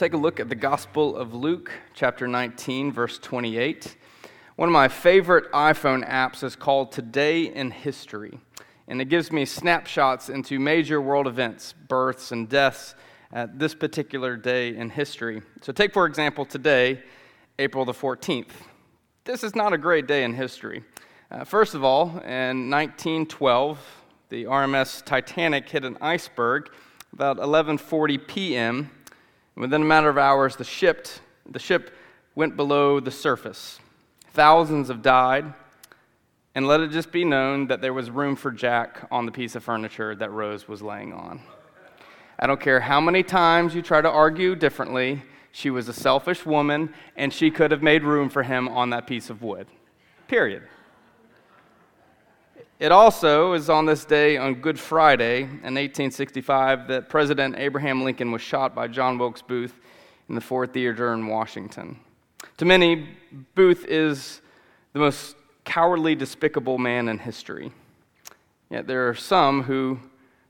Take a look at the Gospel of Luke, chapter 19, verse 28. One of my favorite iPhone apps is called Today in History, and it gives me snapshots into major world events, births, and deaths at this particular day in history. So, take for example today, April the 14th. This is not a great day in history. Uh, first of all, in 1912, the RMS Titanic hit an iceberg about 11:40 p.m. Within a matter of hours, the ship, the ship went below the surface. Thousands have died, and let it just be known that there was room for Jack on the piece of furniture that Rose was laying on. I don't care how many times you try to argue differently, she was a selfish woman, and she could have made room for him on that piece of wood. Period. It also is on this day, on Good Friday in 1865, that President Abraham Lincoln was shot by John Wilkes Booth in the Ford Theater in Washington. To many, Booth is the most cowardly, despicable man in history. Yet there are some who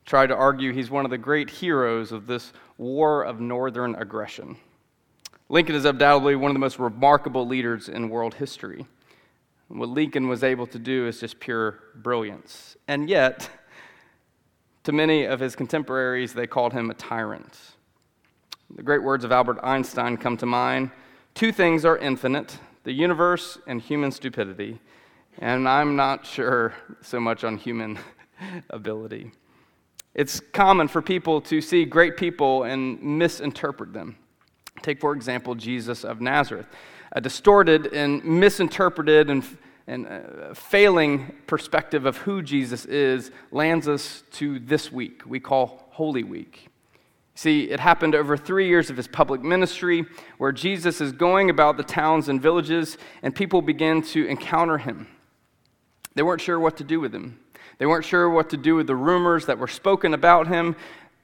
try to argue he's one of the great heroes of this war of northern aggression. Lincoln is undoubtedly one of the most remarkable leaders in world history. What Lincoln was able to do is just pure brilliance. And yet, to many of his contemporaries, they called him a tyrant. The great words of Albert Einstein come to mind Two things are infinite the universe and human stupidity. And I'm not sure so much on human ability. It's common for people to see great people and misinterpret them. Take, for example, Jesus of Nazareth a distorted and misinterpreted and, and uh, failing perspective of who Jesus is lands us to this week we call Holy Week. See, it happened over three years of his public ministry where Jesus is going about the towns and villages, and people begin to encounter him. They weren't sure what to do with him. They weren't sure what to do with the rumors that were spoken about him.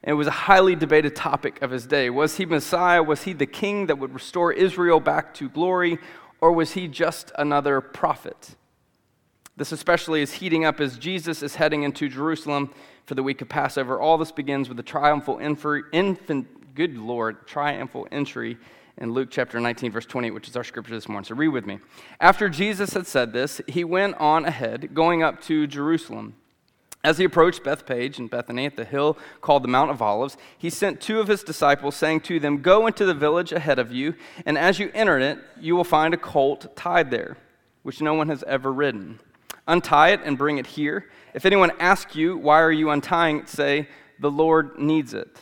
It was a highly debated topic of his day. Was he Messiah? Was he the king that would restore Israel back to glory? Or was he just another prophet? This especially is heating up as Jesus is heading into Jerusalem for the week of Passover. All this begins with the triumphal infant, good Lord, triumphal entry in Luke chapter 19, verse 28, which is our scripture this morning. So read with me. After Jesus had said this, he went on ahead, going up to Jerusalem. As he approached Bethphage and Bethany at the hill called the Mount of Olives, he sent two of his disciples, saying to them, Go into the village ahead of you, and as you enter it, you will find a colt tied there, which no one has ever ridden. Untie it and bring it here. If anyone asks you, Why are you untying it? say, The Lord needs it.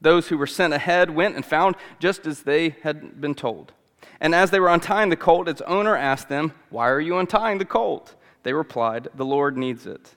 Those who were sent ahead went and found just as they had been told. And as they were untying the colt, its owner asked them, Why are you untying the colt? They replied, The Lord needs it.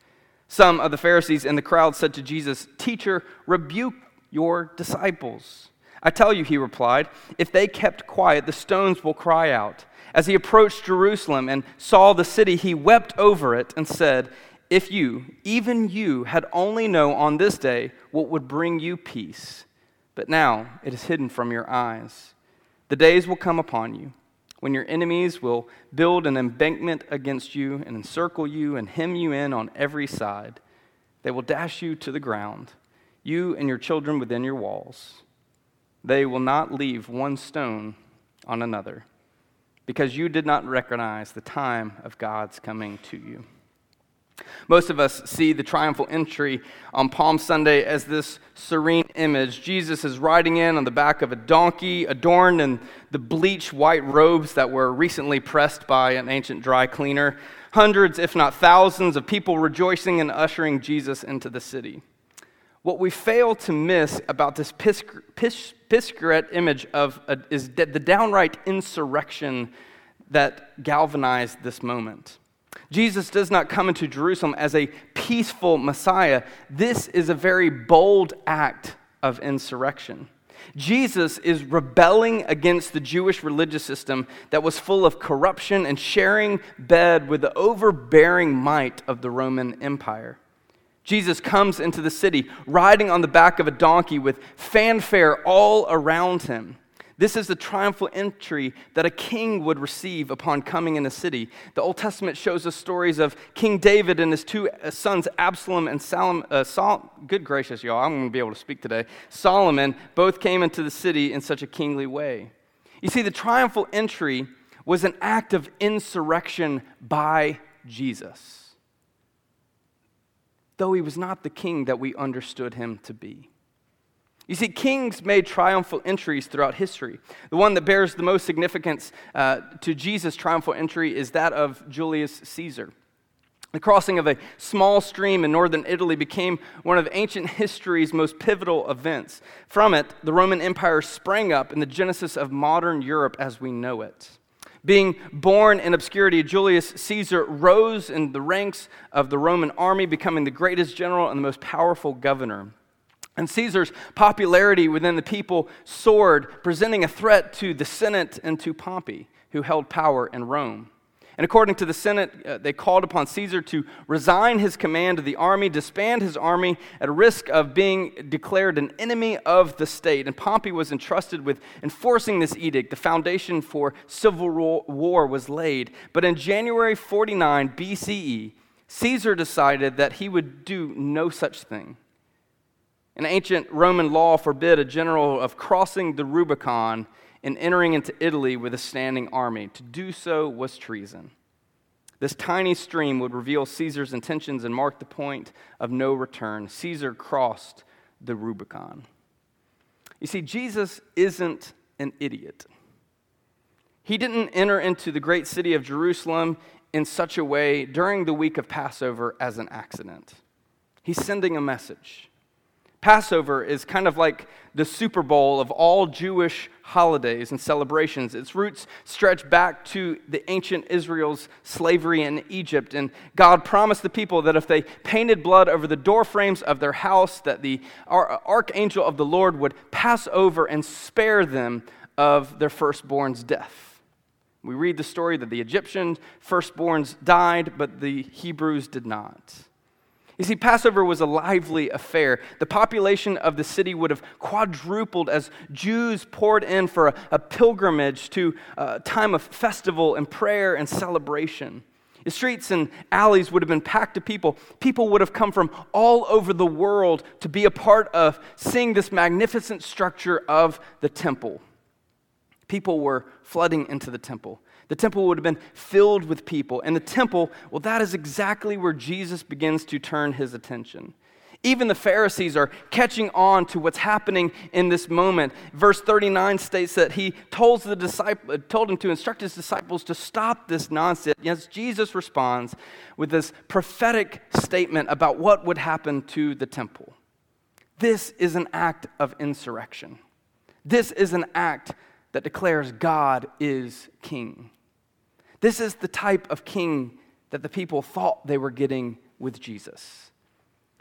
Some of the Pharisees in the crowd said to Jesus, Teacher, rebuke your disciples. I tell you, he replied, if they kept quiet, the stones will cry out. As he approached Jerusalem and saw the city, he wept over it and said, If you, even you, had only known on this day what would bring you peace, but now it is hidden from your eyes. The days will come upon you when your enemies will build an embankment against you and encircle you and hem you in on every side. They will dash you to the ground, you and your children within your walls. They will not leave one stone on another, because you did not recognize the time of God's coming to you. Most of us see the triumphal entry on Palm Sunday as this serene image. Jesus is riding in on the back of a donkey, adorned in the bleached white robes that were recently pressed by an ancient dry cleaner. Hundreds, if not thousands, of people rejoicing and ushering Jesus into the city. What we fail to miss about this Piscaret image of a, is the downright insurrection that galvanized this moment. Jesus does not come into Jerusalem as a peaceful Messiah. This is a very bold act of insurrection. Jesus is rebelling against the Jewish religious system that was full of corruption and sharing bed with the overbearing might of the Roman Empire. Jesus comes into the city riding on the back of a donkey with fanfare all around him. This is the triumphal entry that a king would receive upon coming in a city. The Old Testament shows us stories of King David and his two uh, sons, Absalom and Solomon. Uh, Sol- good gracious, y'all, I'm going to be able to speak today. Solomon both came into the city in such a kingly way. You see, the triumphal entry was an act of insurrection by Jesus, though he was not the king that we understood him to be. You see, kings made triumphal entries throughout history. The one that bears the most significance uh, to Jesus' triumphal entry is that of Julius Caesar. The crossing of a small stream in northern Italy became one of ancient history's most pivotal events. From it, the Roman Empire sprang up in the genesis of modern Europe as we know it. Being born in obscurity, Julius Caesar rose in the ranks of the Roman army, becoming the greatest general and the most powerful governor. And Caesar's popularity within the people soared, presenting a threat to the Senate and to Pompey, who held power in Rome. And according to the Senate, uh, they called upon Caesar to resign his command of the army, disband his army at risk of being declared an enemy of the state. And Pompey was entrusted with enforcing this edict. The foundation for civil war was laid. But in January 49 BCE, Caesar decided that he would do no such thing. An ancient Roman law forbid a general of crossing the Rubicon and entering into Italy with a standing army. To do so was treason. This tiny stream would reveal Caesar's intentions and mark the point of no return. Caesar crossed the Rubicon. You see, Jesus isn't an idiot. He didn't enter into the great city of Jerusalem in such a way during the week of Passover as an accident. He's sending a message. Passover is kind of like the Super Bowl of all Jewish holidays and celebrations. Its roots stretch back to the ancient Israel's slavery in Egypt. And God promised the people that if they painted blood over the doorframes of their house, that the archangel of the Lord would pass over and spare them of their firstborn's death. We read the story that the Egyptian firstborns died, but the Hebrews did not. You see, Passover was a lively affair. The population of the city would have quadrupled as Jews poured in for a, a pilgrimage to a time of festival and prayer and celebration. The streets and alleys would have been packed to people. People would have come from all over the world to be a part of seeing this magnificent structure of the temple. People were flooding into the temple. The temple would have been filled with people. And the temple, well, that is exactly where Jesus begins to turn his attention. Even the Pharisees are catching on to what's happening in this moment. Verse 39 states that he told, the disciple, told him to instruct his disciples to stop this nonsense. Yes, Jesus responds with this prophetic statement about what would happen to the temple. This is an act of insurrection. This is an act that declares God is king. This is the type of king that the people thought they were getting with Jesus.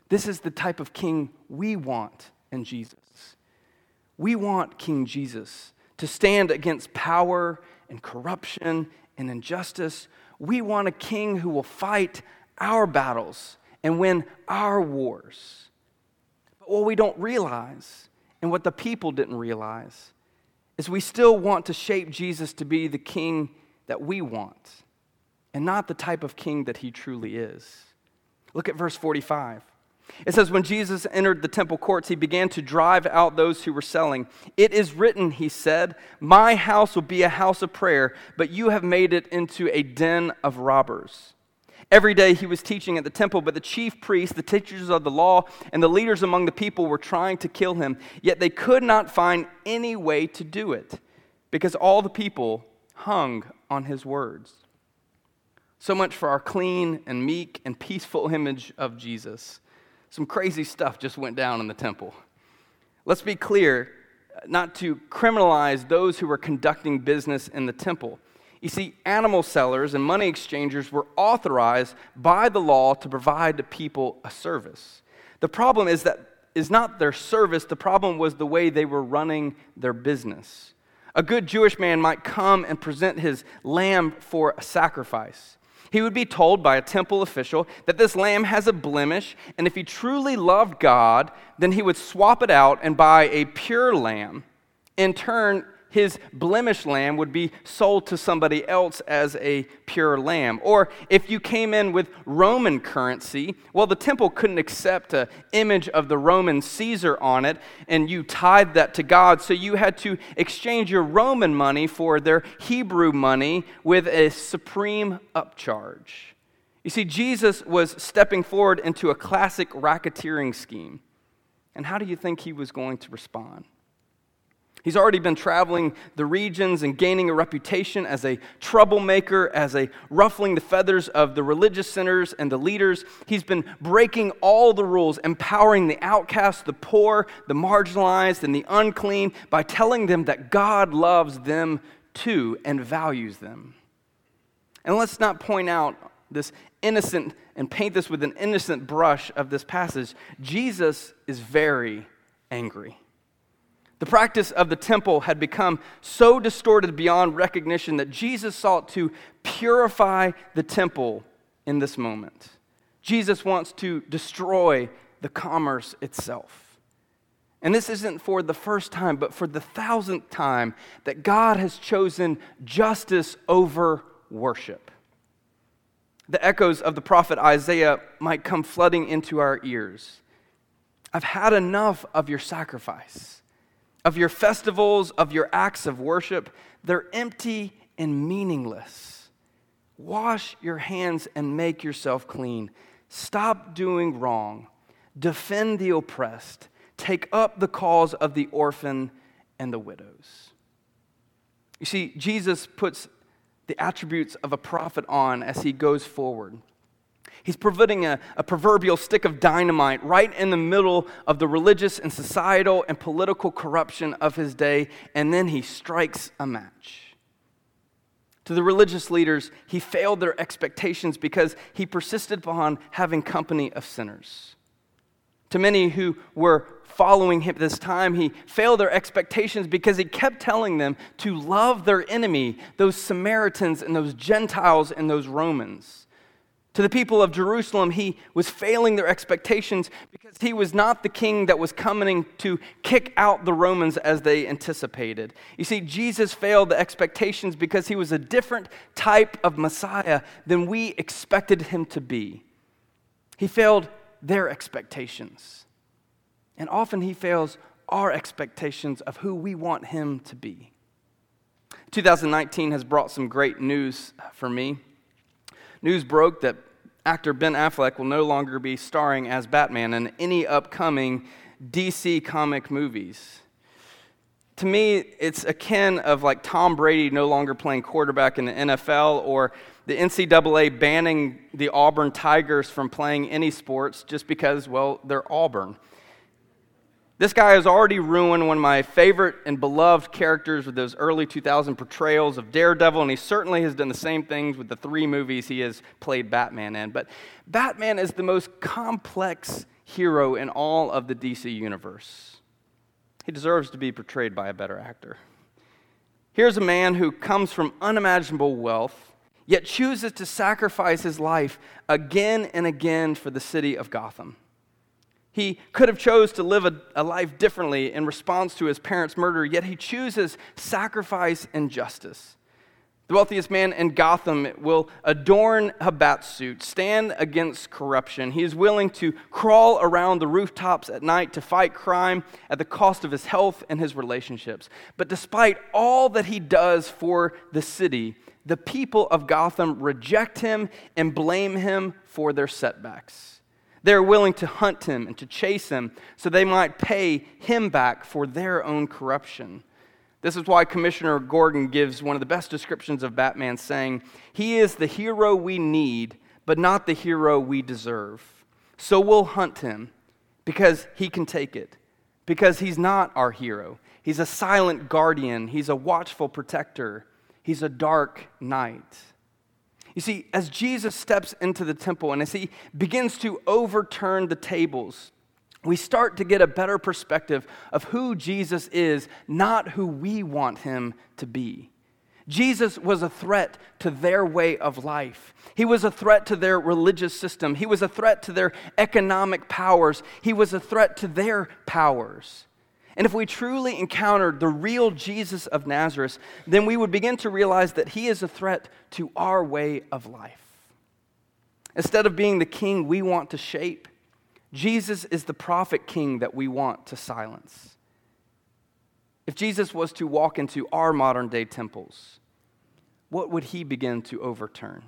This is the type of king we want in Jesus. We want King Jesus to stand against power and corruption and injustice. We want a king who will fight our battles and win our wars. But what we don't realize, and what the people didn't realize, is we still want to shape Jesus to be the king that we want and not the type of king that he truly is. Look at verse 45. It says, When Jesus entered the temple courts, he began to drive out those who were selling. It is written, he said, My house will be a house of prayer, but you have made it into a den of robbers. Every day he was teaching at the temple, but the chief priests, the teachers of the law, and the leaders among the people were trying to kill him, yet they could not find any way to do it because all the people hung on his words. So much for our clean and meek and peaceful image of Jesus. Some crazy stuff just went down in the temple. Let's be clear not to criminalize those who were conducting business in the temple. You see, animal sellers and money exchangers were authorized by the law to provide the people a service. The problem is that is not their service, the problem was the way they were running their business. A good Jewish man might come and present his lamb for a sacrifice. He would be told by a temple official that this lamb has a blemish, and if he truly loved God, then he would swap it out and buy a pure lamb. In turn, his blemished lamb would be sold to somebody else as a pure lamb. Or if you came in with Roman currency, well, the temple couldn't accept an image of the Roman Caesar on it, and you tied that to God, so you had to exchange your Roman money for their Hebrew money with a supreme upcharge. You see, Jesus was stepping forward into a classic racketeering scheme. And how do you think he was going to respond? He's already been traveling the regions and gaining a reputation as a troublemaker, as a ruffling the feathers of the religious centers and the leaders. He's been breaking all the rules, empowering the outcast, the poor, the marginalized, and the unclean by telling them that God loves them too and values them. And let's not point out this innocent and paint this with an innocent brush of this passage. Jesus is very angry. The practice of the temple had become so distorted beyond recognition that Jesus sought to purify the temple in this moment. Jesus wants to destroy the commerce itself. And this isn't for the first time, but for the thousandth time that God has chosen justice over worship. The echoes of the prophet Isaiah might come flooding into our ears. I've had enough of your sacrifice of your festivals, of your acts of worship, they're empty and meaningless. Wash your hands and make yourself clean. Stop doing wrong. Defend the oppressed. Take up the cause of the orphan and the widows. You see, Jesus puts the attributes of a prophet on as he goes forward. He's providing a, a, proverbial stick of dynamite right in the middle of the religious and societal and political corruption of his day, and then he strikes a match. To the religious leaders, he failed their expectations because he persisted upon having company of sinners. To many who were following him this time, he failed their expectations because he kept telling them to love their enemy, those Samaritans and those Gentiles and those Romans. To the people of Jerusalem, he was failing their expectations because he was not the king that was coming to kick out the Romans as they anticipated. You see, Jesus failed the expectations because he was a different type of Messiah than we expected him to be. He failed their expectations. And often he fails our expectations of who we want him to be. 2019 has brought some great news uh, for me. News broke that actor Ben Affleck will no longer be starring as Batman in any upcoming DC comic movies. To me, it's akin of like Tom Brady no longer playing quarterback in the NFL or the NCAA banning the Auburn Tigers from playing any sports just because, well, they're Auburn. This guy has already ruined one of my favorite and beloved characters with those early 2000 portrayals of Daredevil, and he certainly has done the same things with the three movies he has played Batman in. But Batman is the most complex hero in all of the DC universe. He deserves to be portrayed by a better actor. Here's a man who comes from unimaginable wealth, yet chooses to sacrifice his life again and again for the city of Gotham. He could have chose to live a, a, life differently in response to his parents' murder, yet he chooses sacrifice and justice. The wealthiest man in Gotham will adorn a bat suit, stand against corruption. He is willing to crawl around the rooftops at night to fight crime at the cost of his health and his relationships. But despite all that he does for the city, the people of Gotham reject him and blame him for their setbacks. They're willing to hunt him and to chase him so they might pay him back for their own corruption. This is why Commissioner Gordon gives one of the best descriptions of Batman, saying, He is the hero we need, but not the hero we deserve. So we'll hunt him because he can take it, because he's not our hero. He's a silent guardian, he's a watchful protector, he's a dark knight. You see, as Jesus steps into the temple and as he begins to overturn the tables, we start to get a better perspective of who Jesus is, not who we want him to be. Jesus was a threat to their way of life. He was a threat to their religious system. He was a threat to their economic powers. He was a threat to their powers. And if we truly encountered the real Jesus of Nazareth, then we would begin to realize that he is a threat to our way of life. Instead of being the king we want to shape, Jesus is the prophet king that we want to silence. If Jesus was to walk into our modern day temples, what would he begin to overturn?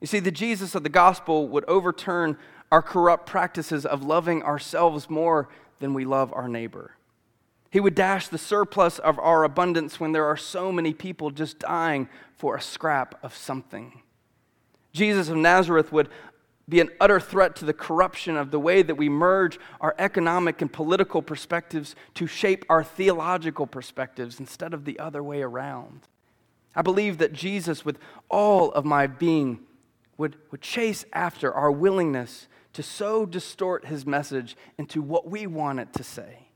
You see, the Jesus of the gospel would overturn our corrupt practices of loving ourselves more than we love our neighbor. He would dash the surplus of our abundance when there are so many people just dying for a scrap of something. Jesus of Nazareth would be an utter threat to the corruption of the way that we merge our economic and political perspectives to shape our theological perspectives instead of the other way around. I believe that Jesus, with all of my being, would, would chase after our willingness to so distort his message into what we want it to say.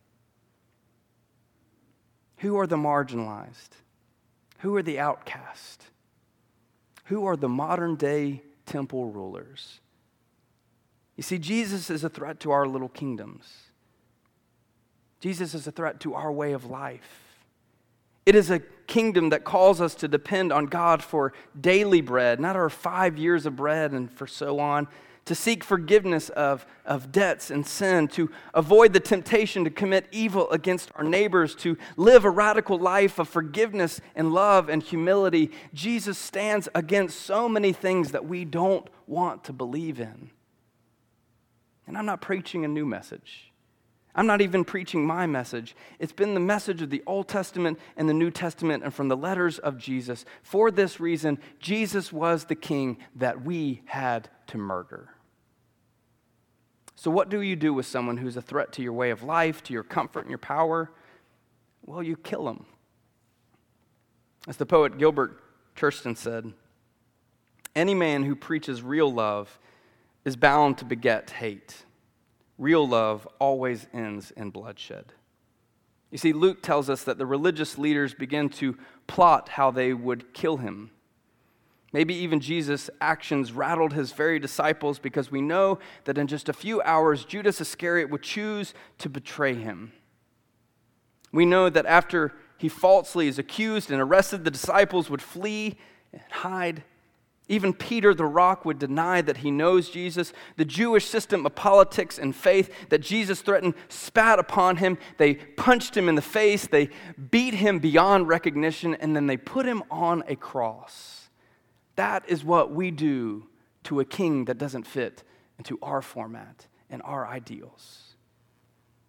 Who are the marginalized? Who are the outcast? Who are the modern day temple rulers? You see, Jesus is a threat to our little kingdoms. Jesus is a threat to our way of life. It is a kingdom that calls us to depend on God for daily bread, not our five years of bread and for so on, to seek forgiveness of, of debts and sin, to avoid the temptation to commit evil against our neighbors, to live a radical life of forgiveness and love and humility. Jesus stands against so many things that we don't want to believe in. And I'm not preaching a new message. I'm not even preaching my message. It's been the message of the Old Testament and the New Testament and from the letters of Jesus. For this reason, Jesus was the king that we had to murder. So, what do you do with someone who's a threat to your way of life, to your comfort and your power? Well, you kill them. As the poet Gilbert Chesterton said, any man who preaches real love is bound to beget hate. Real love always ends in bloodshed. You see, Luke tells us that the religious leaders begin to plot how they would kill him. Maybe even Jesus' actions rattled his very disciples because we know that in just a few hours, Judas Iscariot would choose to betray him. We know that after he falsely is accused and arrested, the disciples would flee and hide. Even Peter the rock would deny that he knows Jesus. The Jewish system of politics and faith that Jesus threatened spat upon him. They punched him in the face, they beat him beyond recognition, and then they put him on a cross. That is what we do to a king that doesn't fit into our format and our ideals.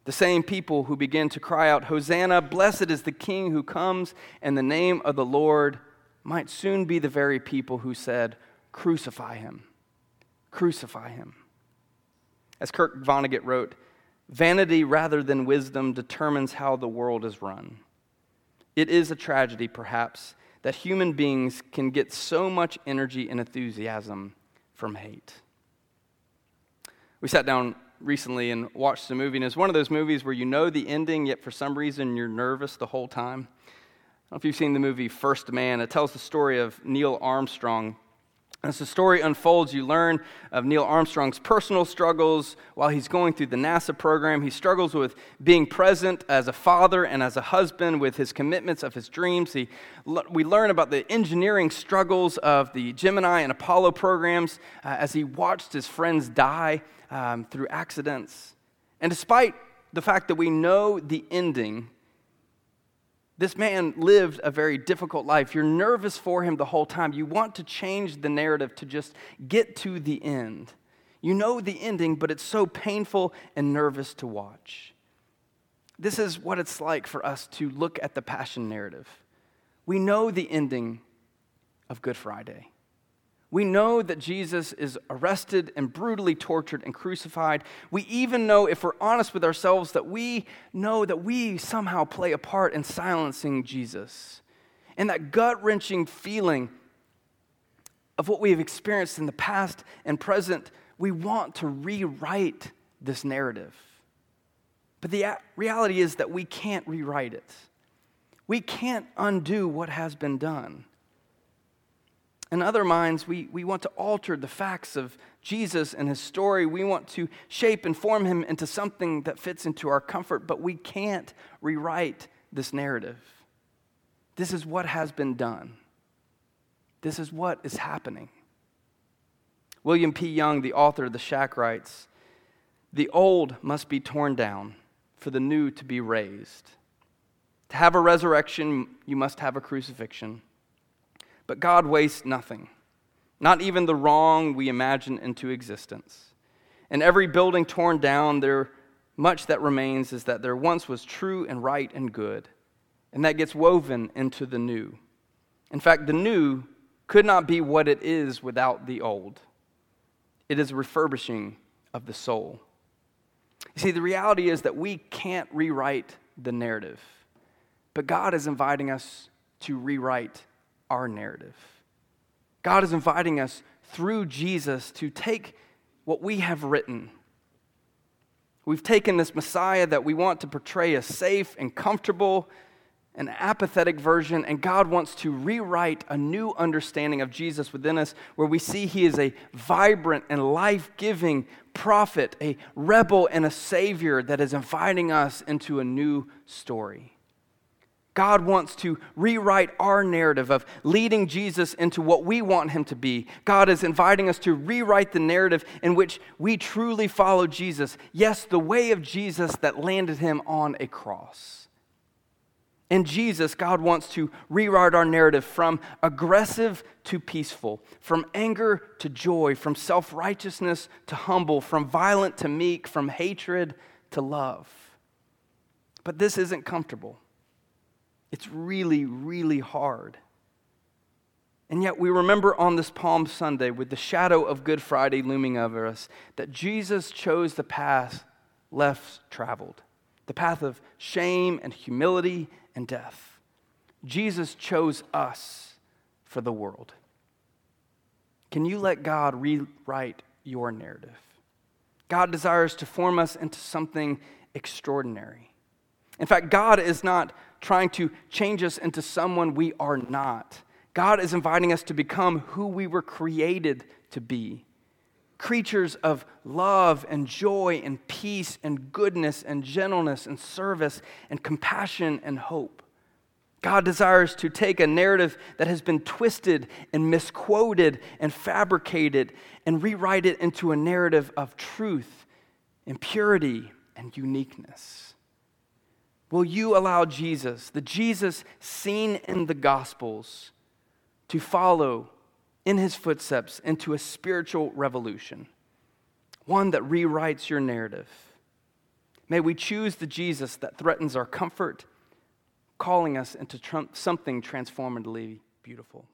The same people who begin to cry out, Hosanna, blessed is the king who comes in the name of the Lord might soon be the very people who said, Crucify him, crucify him. As Kurt Vonnegut wrote, vanity rather than wisdom determines how the world is run. It is a tragedy, perhaps, that human beings can get so much energy and enthusiasm from hate. We sat down recently and watched a movie, and it's one of those movies where you know the ending, yet for some reason you're nervous the whole time know if you've seen the movie First Man. It tells the story of Neil Armstrong As the story unfolds, you learn of Neil Armstrong's personal struggles while he's going through the NASA program. He struggles with being present as a father and as a husband with his commitments of his dreams. He, we learn about the engineering struggles of the Gemini and Apollo programs uh, as he watched his friends die um, through accidents. And despite the fact that we know the ending, this man lived a very difficult life. You're nervous for him the whole time. You want to change the narrative to just get to the end. You know the ending, but it's so painful and nervous to watch. This is what it's like for us to look at the passion narrative. We know the ending of Good Friday. We know that Jesus is arrested and brutally tortured and crucified. We even know, if we're honest with ourselves, that we know that we somehow play a part in silencing Jesus. And that gut wrenching feeling of what we have experienced in the past and present, we want to rewrite this narrative. But the reality is that we can't rewrite it. We can't undo what has been done. In other minds, we, we want to alter the facts of Jesus and his story. We want to shape and form him into something that fits into our comfort, but we can't rewrite this narrative. This is what has been done, this is what is happening. William P. Young, the author of The Shack, writes The old must be torn down for the new to be raised. To have a resurrection, you must have a crucifixion. But God wastes nothing, not even the wrong we imagine into existence. In every building torn down, there much that remains is that there once was true and right and good, and that gets woven into the new. In fact, the new could not be what it is without the old. It is refurbishing of the soul. You see, the reality is that we can't rewrite the narrative, but God is inviting us to rewrite our narrative. God is inviting us through Jesus to take what we have written. We've taken this Messiah that we want to portray as safe and comfortable, an apathetic version, and God wants to rewrite a new understanding of Jesus within us where we see he is a vibrant and life giving prophet, a rebel, and a savior that is inviting us into a new story. God wants to rewrite our narrative of leading Jesus into what we want him to be. God is inviting us to rewrite the narrative in which we truly follow Jesus. Yes, the way of Jesus that landed him on a cross. In Jesus, God wants to rewrite our narrative from aggressive to peaceful, from anger to joy, from self righteousness to humble, from violent to meek, from hatred to love. But this isn't comfortable. It's really, really hard. And yet, we remember on this Palm Sunday, with the shadow of Good Friday looming over us, that Jesus chose the path less traveled the path of shame and humility and death. Jesus chose us for the world. Can you let God rewrite your narrative? God desires to form us into something extraordinary. In fact, God is not trying to change us into someone we are not. God is inviting us to become who we were created to be creatures of love and joy and peace and goodness and gentleness and service and compassion and hope. God desires to take a narrative that has been twisted and misquoted and fabricated and rewrite it into a narrative of truth and purity and uniqueness. Will you allow Jesus, the Jesus seen in the Gospels, to follow in his footsteps into a spiritual revolution, one that rewrites your narrative? May we choose the Jesus that threatens our comfort, calling us into something transformatively beautiful.